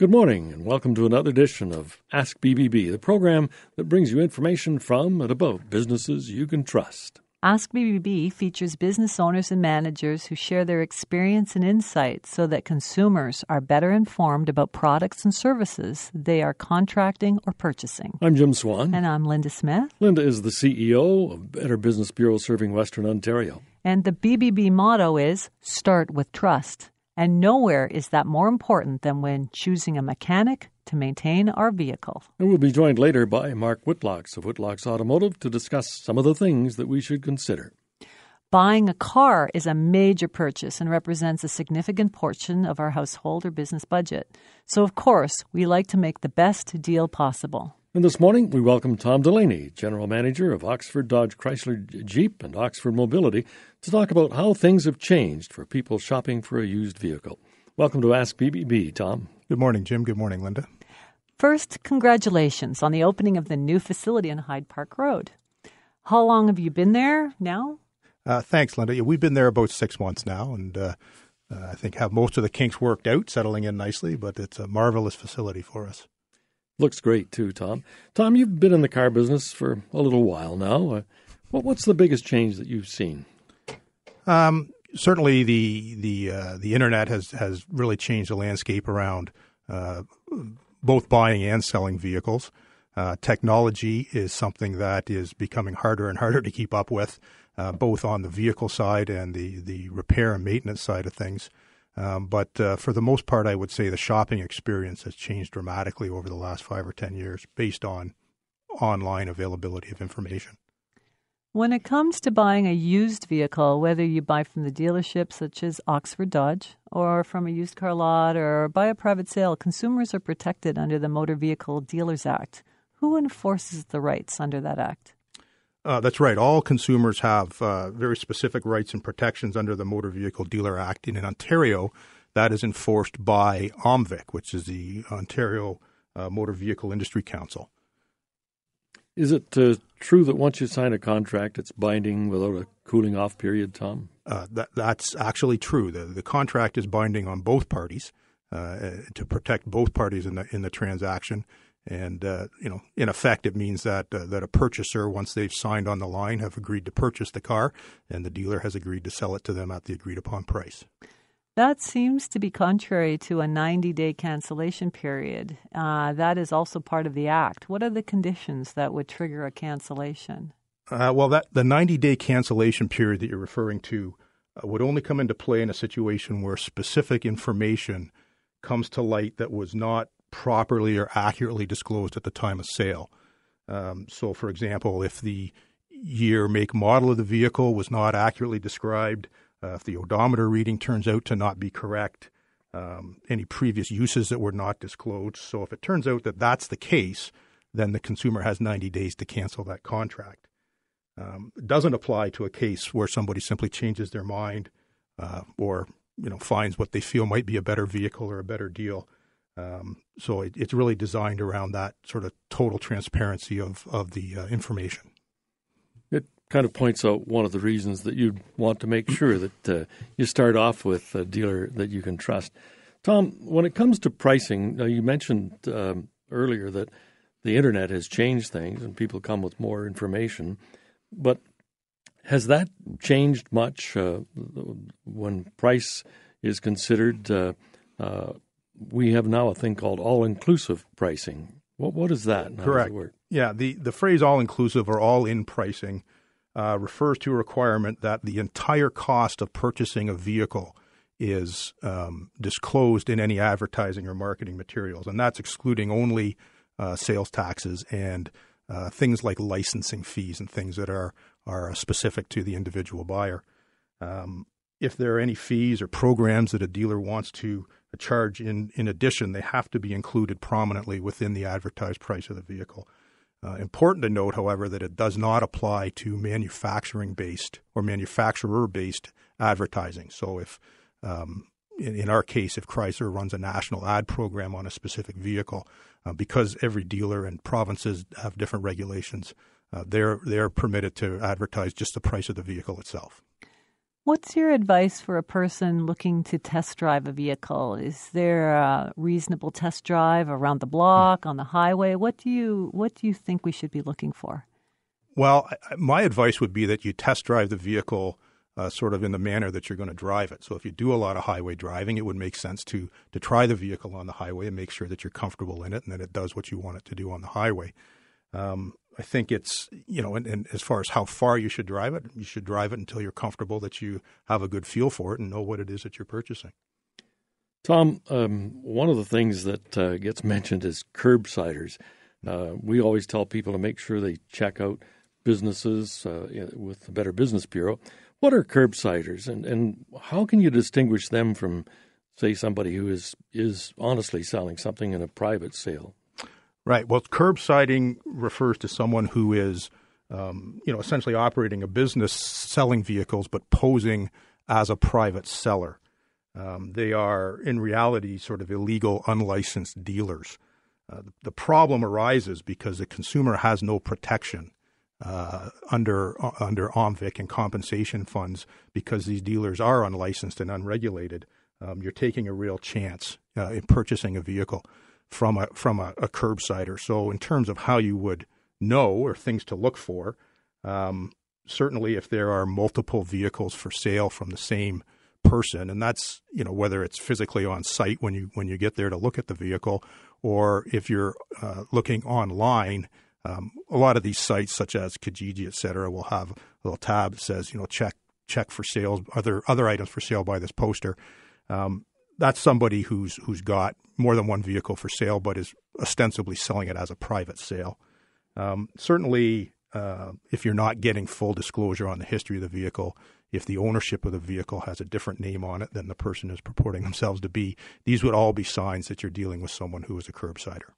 Good morning, and welcome to another edition of Ask BBB, the program that brings you information from and about businesses you can trust. Ask BBB features business owners and managers who share their experience and insights so that consumers are better informed about products and services they are contracting or purchasing. I'm Jim Swan. And I'm Linda Smith. Linda is the CEO of Better Business Bureau serving Western Ontario. And the BBB motto is Start with Trust. And nowhere is that more important than when choosing a mechanic to maintain our vehicle. And we'll be joined later by Mark Whitlocks of Whitlocks Automotive to discuss some of the things that we should consider. Buying a car is a major purchase and represents a significant portion of our household or business budget. So, of course, we like to make the best deal possible. And this morning, we welcome Tom Delaney, General Manager of Oxford Dodge Chrysler Jeep and Oxford Mobility, to talk about how things have changed for people shopping for a used vehicle. Welcome to Ask BBB, Tom. Good morning, Jim. Good morning, Linda. First, congratulations on the opening of the new facility on Hyde Park Road. How long have you been there now? Uh, thanks, Linda. Yeah, we've been there about six months now, and uh, uh, I think have most of the kinks worked out, settling in nicely. But it's a marvelous facility for us. Looks great too, Tom. Tom, you've been in the car business for a little while now. Uh, what's the biggest change that you've seen? Um, certainly, the the uh, the internet has has really changed the landscape around uh, both buying and selling vehicles. Uh, technology is something that is becoming harder and harder to keep up with, uh, both on the vehicle side and the the repair and maintenance side of things. Um, but uh, for the most part, I would say the shopping experience has changed dramatically over the last five or 10 years based on online availability of information. When it comes to buying a used vehicle, whether you buy from the dealership such as Oxford Dodge or from a used car lot or by a private sale, consumers are protected under the Motor Vehicle Dealers Act. Who enforces the rights under that act? Uh, that's right. All consumers have uh, very specific rights and protections under the Motor Vehicle Dealer Act. And in Ontario, that is enforced by OMVIC, which is the Ontario uh, Motor Vehicle Industry Council. Is it uh, true that once you sign a contract, it's binding without a cooling off period, Tom? Uh, that, that's actually true. The, the contract is binding on both parties uh, to protect both parties in the in the transaction. And uh, you know, in effect, it means that uh, that a purchaser, once they've signed on the line, have agreed to purchase the car, and the dealer has agreed to sell it to them at the agreed upon price. That seems to be contrary to a 90 day cancellation period. Uh, that is also part of the act. What are the conditions that would trigger a cancellation? Uh, well, that the 90 day cancellation period that you're referring to uh, would only come into play in a situation where specific information comes to light that was not properly or accurately disclosed at the time of sale. Um, so, for example, if the year, make, model of the vehicle was not accurately described, uh, if the odometer reading turns out to not be correct, um, any previous uses that were not disclosed. So, if it turns out that that's the case, then the consumer has 90 days to cancel that contract. Um, doesn't apply to a case where somebody simply changes their mind uh, or you know finds what they feel might be a better vehicle or a better deal. Um, so it, it's really designed around that sort of total transparency of of the uh, information. It kind of points out one of the reasons that you want to make sure that uh, you start off with a dealer that you can trust. Tom, when it comes to pricing, you mentioned um, earlier that the internet has changed things and people come with more information, but has that changed much uh, when price is considered? Uh, uh we have now a thing called all inclusive pricing. What what is that? Correct. Yeah, the the phrase all inclusive or all in pricing uh, refers to a requirement that the entire cost of purchasing a vehicle is um, disclosed in any advertising or marketing materials, and that's excluding only uh, sales taxes and uh, things like licensing fees and things that are are specific to the individual buyer. Um, if there are any fees or programs that a dealer wants to a charge in, in addition, they have to be included prominently within the advertised price of the vehicle. Uh, important to note, however, that it does not apply to manufacturing based or manufacturer based advertising. So, if um, in, in, our case, if Chrysler runs a national ad program on a specific vehicle, uh, because every dealer and provinces have different regulations, uh, they're they're permitted to advertise just the price of the vehicle itself. What's your advice for a person looking to test drive a vehicle? Is there a reasonable test drive around the block, on the highway? What do you what do you think we should be looking for? Well, my advice would be that you test drive the vehicle uh, sort of in the manner that you're going to drive it. So if you do a lot of highway driving, it would make sense to to try the vehicle on the highway and make sure that you're comfortable in it and that it does what you want it to do on the highway. Um, I think it's you know, and, and, as far as how far you should drive it, you should drive it until you're comfortable that you have a good feel for it and know what it is that you're purchasing. Tom, um, one of the things that uh, gets mentioned is curbsiders. Uh, we always tell people to make sure they check out businesses uh, with the Better Business Bureau. What are curbsiders, and, and how can you distinguish them from, say, somebody who is is honestly selling something in a private sale? Right. Well, curbsiding refers to someone who is, um, you know, essentially operating a business selling vehicles, but posing as a private seller. Um, they are, in reality, sort of illegal, unlicensed dealers. Uh, the problem arises because the consumer has no protection uh, under uh, under OMVIC and compensation funds because these dealers are unlicensed and unregulated. Um, you're taking a real chance uh, in purchasing a vehicle from a from a, a curbsider. So in terms of how you would know or things to look for, um, certainly if there are multiple vehicles for sale from the same person, and that's you know whether it's physically on site when you when you get there to look at the vehicle, or if you're uh, looking online um, a lot of these sites, such as Kijiji, et cetera, will have a little tab that says, you know, check check for sales, other other items for sale by this poster. Um, that's somebody who's who's got more than one vehicle for sale, but is ostensibly selling it as a private sale. Um, certainly, uh, if you're not getting full disclosure on the history of the vehicle, if the ownership of the vehicle has a different name on it than the person is purporting themselves to be, these would all be signs that you're dealing with someone who is a curbsider.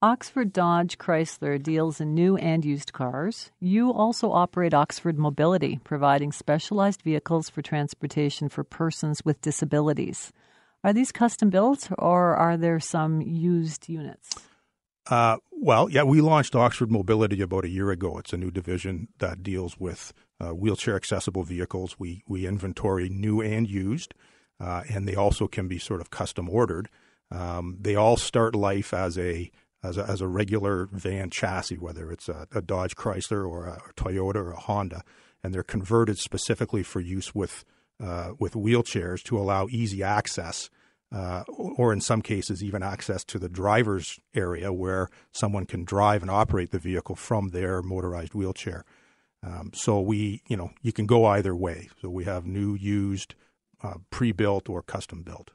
Oxford Dodge Chrysler deals in new and used cars. You also operate Oxford Mobility, providing specialized vehicles for transportation for persons with disabilities. Are these custom built or are there some used units? Uh, well, yeah, we launched Oxford Mobility about a year ago. It's a new division that deals with uh, wheelchair accessible vehicles. We we inventory new and used, uh, and they also can be sort of custom ordered. Um, they all start life as a as a, as a regular van chassis, whether it's a, a Dodge Chrysler or a, a, Toyota or a Honda, and they're converted specifically for use with uh, with wheelchairs to allow easy access, uh, or in some cases even access to the driver's area where someone can drive and operate the vehicle from their motorized wheelchair. Um, so we, you know, you can go either way. So we have new, used, uh, pre-built, or custom built.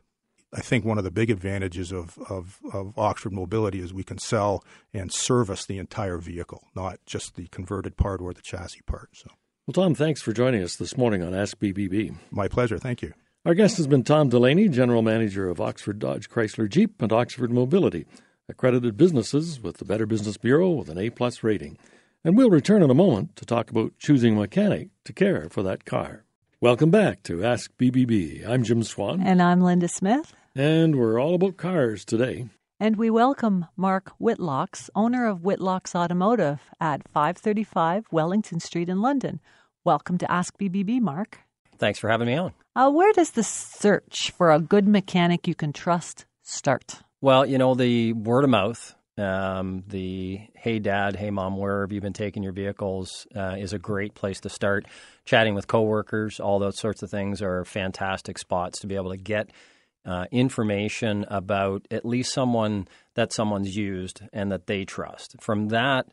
I think one of the big advantages of, of, of, Oxford Mobility is we can sell and service the entire vehicle, not just the converted part or the chassis part. So, well, Tom, thanks for joining us this morning on Ask BBB. My pleasure. Thank you. Our guest has been Tom Delaney, General Manager of Oxford Dodge Chrysler Jeep and Oxford Mobility, accredited businesses with the Better Business Bureau with an A plus rating. And we'll return in a moment to talk about choosing a mechanic to care for that car. Welcome back to Ask BBB. I'm Jim Swan. And I'm Linda Smith. And we're all about cars today. And we welcome Mark Whitlocks, owner of Whitlocks Automotive at 535 Wellington Street in London. Welcome to Ask BBB, Mark. Thanks for having me on. Uh, where does the search for a good mechanic you can trust start? Well, you know, the word of mouth, um, the hey dad, hey mom, where have you been taking your vehicles uh, is a great place to start. Chatting with coworkers, all those sorts of things are fantastic spots to be able to get uh, information about at least someone that someone's used and that they trust. From that,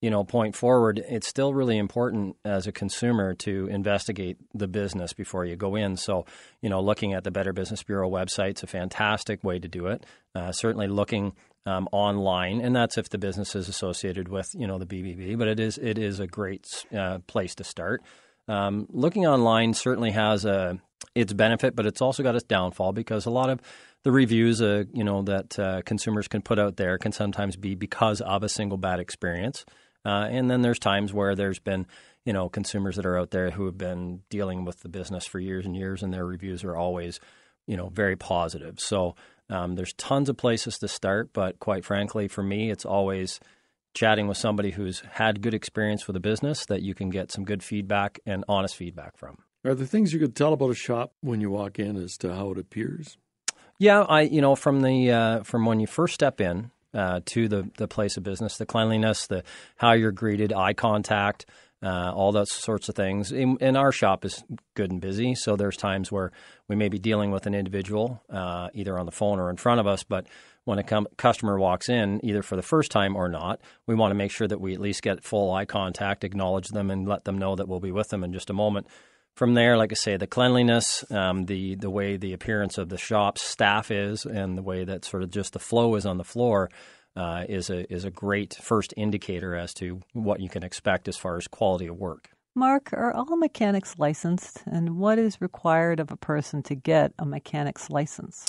you know, point forward, it's still really important as a consumer to investigate the business before you go in. So, you know, looking at the Better Business Bureau website is a fantastic way to do it. Uh, certainly looking um, online, and that's if the business is associated with, you know, the BBB. But it is it is a great uh, place to start. Um, looking online certainly has a its benefit, but it's also got its downfall because a lot of the reviews, uh, you know, that uh, consumers can put out there can sometimes be because of a single bad experience. Uh, and then there's times where there's been, you know, consumers that are out there who have been dealing with the business for years and years, and their reviews are always, you know, very positive. So um, there's tons of places to start, but quite frankly, for me, it's always chatting with somebody who's had good experience with a business that you can get some good feedback and honest feedback from. Are there things you could tell about a shop when you walk in as to how it appears? Yeah, I you know from the uh, from when you first step in uh, to the the place of business, the cleanliness, the how you're greeted, eye contact, uh, all those sorts of things. In, in, our shop is good and busy, so there's times where we may be dealing with an individual uh, either on the phone or in front of us, but when a com- customer walks in, either for the first time or not, we want to make sure that we at least get full eye contact, acknowledge them, and let them know that we'll be with them in just a moment. From there, like I say, the cleanliness, um, the the way the appearance of the shop staff is, and the way that sort of just the flow is on the floor uh, is a is a great first indicator as to what you can expect as far as quality of work. Mark, are all mechanics licensed, and what is required of a person to get a mechanic's license?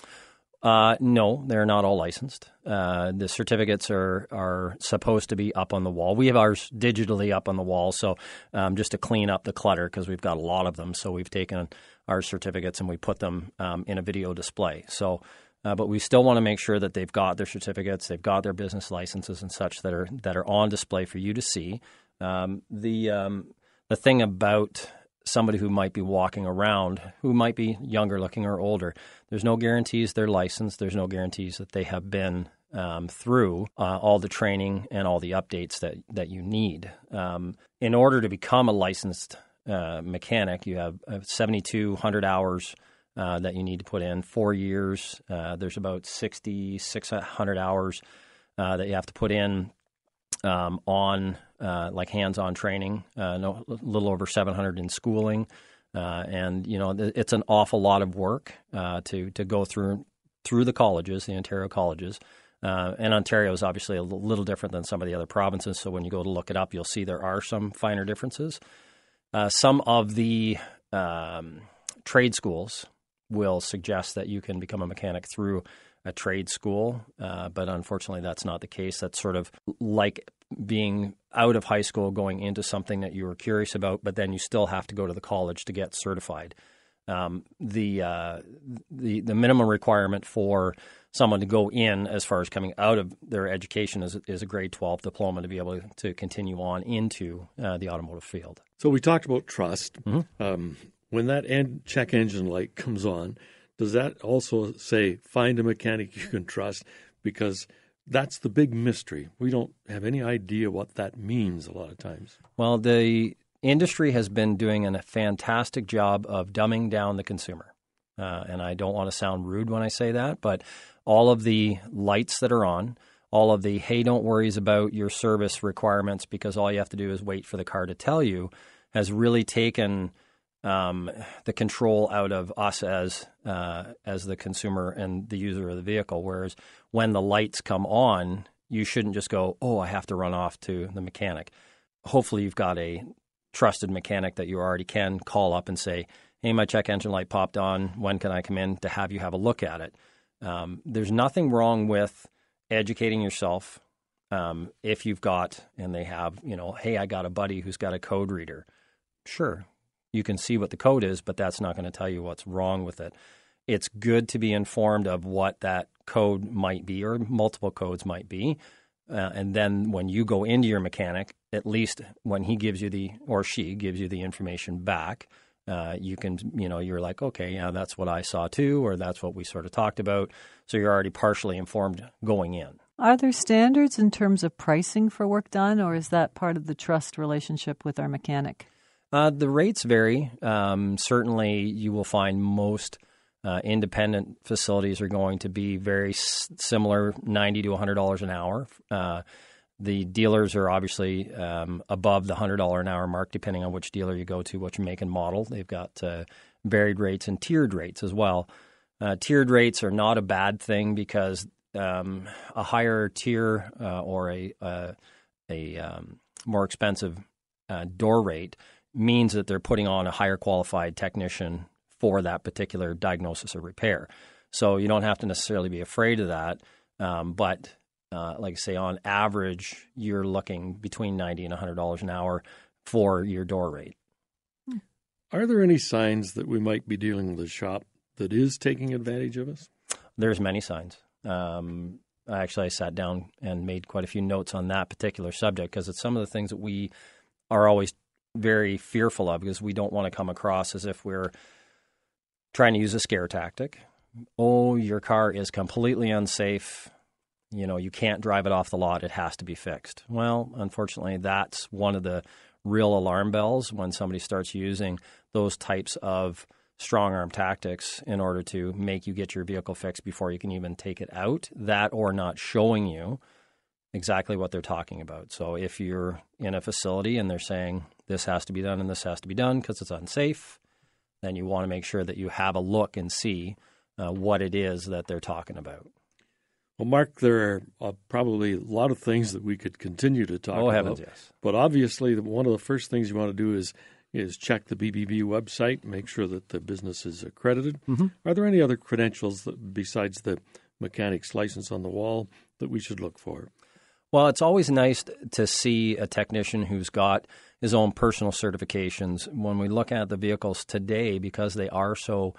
Uh, no, they're not all licensed. Uh, the certificates are are supposed to be up on the wall. We have ours digitally up on the wall, so um, just to clean up the clutter because we've got a lot of them. So we've taken our certificates and we put them um, in a video display. So uh, but we still want to make sure that they've got their certificates, they've got their business licenses and such that are that are on display for you to see. Um, the um, the thing about somebody who might be walking around, who might be younger looking or older, there's no guarantees they're licensed. There's no guarantees that they have been um, through uh, all the training and all the updates that that you need um, in order to become a licensed uh, mechanic. You have 7,200 hours uh, that you need to put in. Four years. Uh, there's about 6,600 hours uh, that you have to put in um, on uh, like hands-on training. Uh, no, a little over 700 in schooling, and you know it's an awful lot of work to to go through through the colleges, the Ontario colleges. Uh, and Ontario is obviously a little different than some of the other provinces. So when you go to look it up, you'll see there are some finer differences. Uh, some of the um, trade schools will suggest that you can become a mechanic through a trade school, uh, but unfortunately, that's not the case. That's sort of like being out of high school, going into something that you were curious about, but then you still have to go to the college to get certified. Um, the uh, the the minimum requirement for someone to go in as far as coming out of their education is, is a grade 12 diploma to be able to continue on into uh, the automotive field. So we talked about trust. Mm-hmm. Um, when that en- check engine light comes on, does that also say find a mechanic you can trust? Because that's the big mystery. We don't have any idea what that means a lot of times. Well, the industry has been doing a fantastic job of dumbing down the consumer. Uh, and I don't want to sound rude when I say that, but all of the lights that are on, all of the hey, don't worries about your service requirements because all you have to do is wait for the car to tell you, has really taken um, the control out of us as uh, as the consumer and the user of the vehicle. Whereas when the lights come on, you shouldn't just go, "Oh, I have to run off to the mechanic." Hopefully, you've got a trusted mechanic that you already can call up and say, "Hey, my check engine light popped on. When can I come in to have you have a look at it?" Um, there's nothing wrong with educating yourself um, if you've got and they have, you know, hey, I got a buddy who's got a code reader. Sure, you can see what the code is, but that's not going to tell you what's wrong with it. It's good to be informed of what that code might be or multiple codes might be. Uh, and then when you go into your mechanic, at least when he gives you the or she gives you the information back, uh, you can you know you're like okay yeah that's what I saw too or that's what we sort of talked about. So you're already partially informed going in. Are there standards in terms of pricing for work done, or is that part of the trust relationship with our mechanic? Uh, the rates vary. Um, certainly, you will find most uh, independent facilities are going to be very s- similar, ninety to hundred dollars an hour. Uh, the dealers are obviously um, above the hundred dollar an hour mark, depending on which dealer you go to, which make and model. They've got uh, varied rates and tiered rates as well. Uh, tiered rates are not a bad thing because um, a higher tier uh, or a a um, more expensive door rate means that they're putting on a higher qualified technician for that particular diagnosis or repair. So you don't have to necessarily be afraid of that. Um, but uh, like I say, on average, you're looking between ninety and hundred dollars an hour for your door rate. Are there any signs that we might be dealing with a shop that is taking advantage of us? There's many signs. Um, actually, I sat down and made quite a few notes on that particular subject because it's some of the things that we are always very fearful of because we don't want to come across as if we're trying to use a scare tactic. Oh, your car is completely unsafe. You know, you can't drive it off the lot. It has to be fixed. Well, unfortunately, that's one of the real alarm bells when somebody starts using those types of strong arm tactics in order to make you get your vehicle fixed before you can even take it out. That or not showing you exactly what they're talking about. So if you're in a facility and they're saying this has to be done and this has to be done because it's unsafe, then you want to make sure that you have a look and see uh, what it is that they're talking about. Well, Mark, there are uh, probably a lot of things that we could continue to talk oh, about. heavens, yes. But obviously, one of the first things you want to do is is check the BBB website, make sure that the business is accredited. Mm-hmm. Are there any other credentials that, besides the mechanic's license on the wall that we should look for? Well, it's always nice to see a technician who's got his own personal certifications. When we look at the vehicles today, because they are so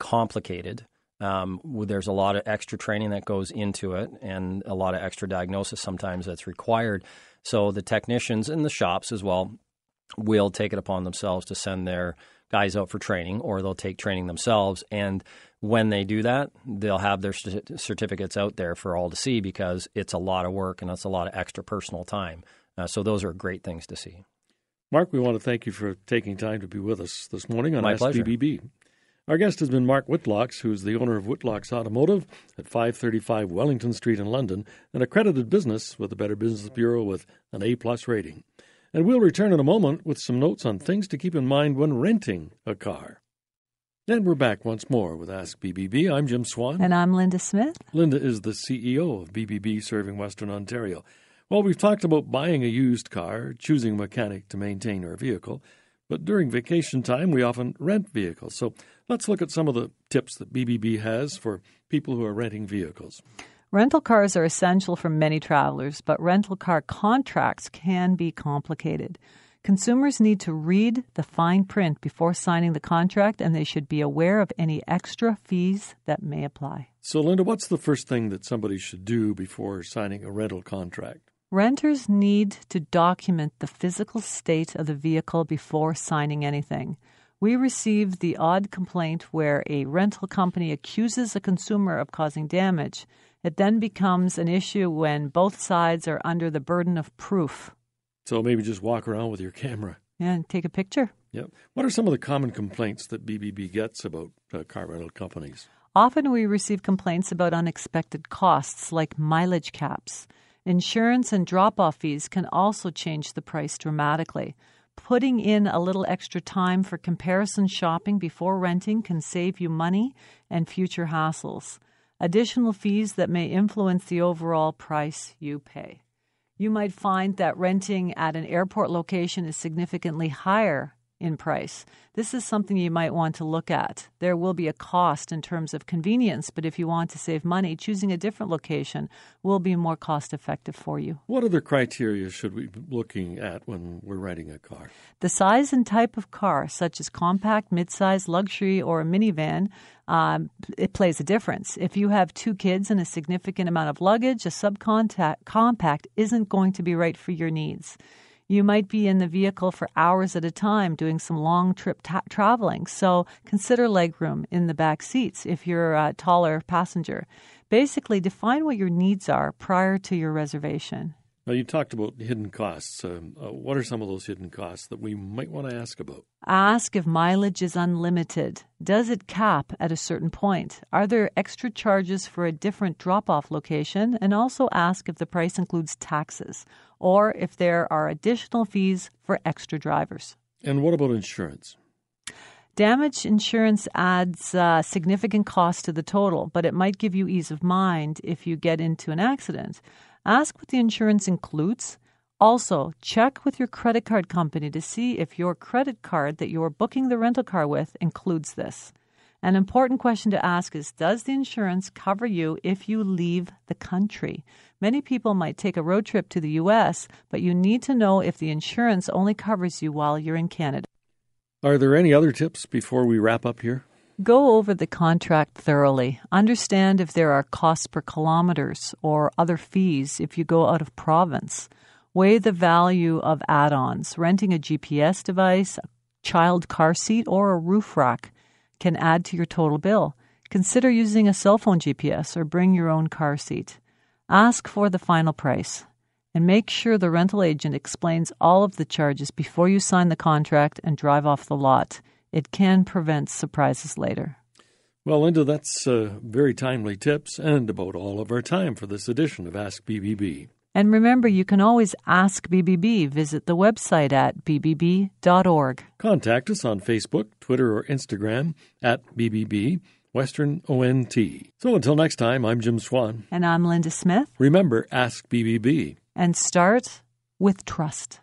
complicated, um, there's a lot of extra training that goes into it and a lot of extra diagnosis sometimes that's required. So the technicians in the shops as well will take it upon themselves to send their guys out for training or they'll take training themselves. And when they do that, they'll have their certificates out there for all to see because it's a lot of work and it's a lot of extra personal time. Uh, so those are great things to see. Mark, we want to thank you for taking time to be with us this morning on Ask BBB. Pleasure. Our guest has been Mark Whitlocks, who's the owner of Whitlocks Automotive at 535 Wellington Street in London, an accredited business with the Better Business Bureau with an A plus rating. And we'll return in a moment with some notes on things to keep in mind when renting a car. And we're back once more with Ask BBB. I'm Jim Swan. And I'm Linda Smith. Linda is the CEO of BBB serving Western Ontario. Well, we've talked about buying a used car, choosing a mechanic to maintain our vehicle, but during vacation time, we often rent vehicles. So let's look at some of the tips that BBB has for people who are renting vehicles. Rental cars are essential for many travelers, but rental car contracts can be complicated. Consumers need to read the fine print before signing the contract, and they should be aware of any extra fees that may apply. So, Linda, what's the first thing that somebody should do before signing a rental contract? Renters need to document the physical state of the vehicle before signing anything. We received the odd complaint where a rental company accuses a consumer of causing damage it then becomes an issue when both sides are under the burden of proof. So maybe just walk around with your camera. and take a picture. Yep. What are some of the common complaints that BBB gets about uh, car rental companies? Often we receive complaints about unexpected costs like mileage caps. Insurance and drop off fees can also change the price dramatically. Putting in a little extra time for comparison shopping before renting can save you money and future hassles additional fees that may influence the overall price you pay. You might find that renting at an airport location is significantly higher in price. This is something you might want to look at. There will be a cost in terms of convenience, but if you want to save money, choosing a different location will be more cost effective for you. What other criteria should we be looking at when we're renting a car? The size and type of car, such as compact, midsize, luxury, or a minivan, um, it plays a difference. If you have two kids and a significant amount of luggage, a subcompact isn't going to be right for your needs. You might be in the vehicle for hours at a time doing some long trip ta- traveling, so consider legroom in the back seats if you're a taller passenger. Basically, define what your needs are prior to your reservation. Now, you talked about hidden costs. Um, uh, what are some of those hidden costs that we might want to ask about? Ask if mileage is unlimited. Does it cap at a certain point? Are there extra charges for a different drop off location? And also ask if the price includes taxes or if there are additional fees for extra drivers. And what about insurance? Damage insurance adds uh, significant cost to the total, but it might give you ease of mind if you get into an accident. Ask what the insurance includes. Also, check with your credit card company to see if your credit card that you're booking the rental car with includes this. An important question to ask is Does the insurance cover you if you leave the country? Many people might take a road trip to the U.S., but you need to know if the insurance only covers you while you're in Canada. Are there any other tips before we wrap up here? Go over the contract thoroughly. Understand if there are costs per kilometers or other fees if you go out of province. Weigh the value of add ons. Renting a GPS device, a child car seat, or a roof rack can add to your total bill. Consider using a cell phone GPS or bring your own car seat. Ask for the final price and make sure the rental agent explains all of the charges before you sign the contract and drive off the lot. It can prevent surprises later. Well, Linda, that's uh, very timely tips and about all of our time for this edition of Ask BBB. And remember, you can always ask BBB. Visit the website at bbb.org. Contact us on Facebook, Twitter, or Instagram at BBB Western ONT. So until next time, I'm Jim Swan. And I'm Linda Smith. Remember, ask BBB. And start with trust.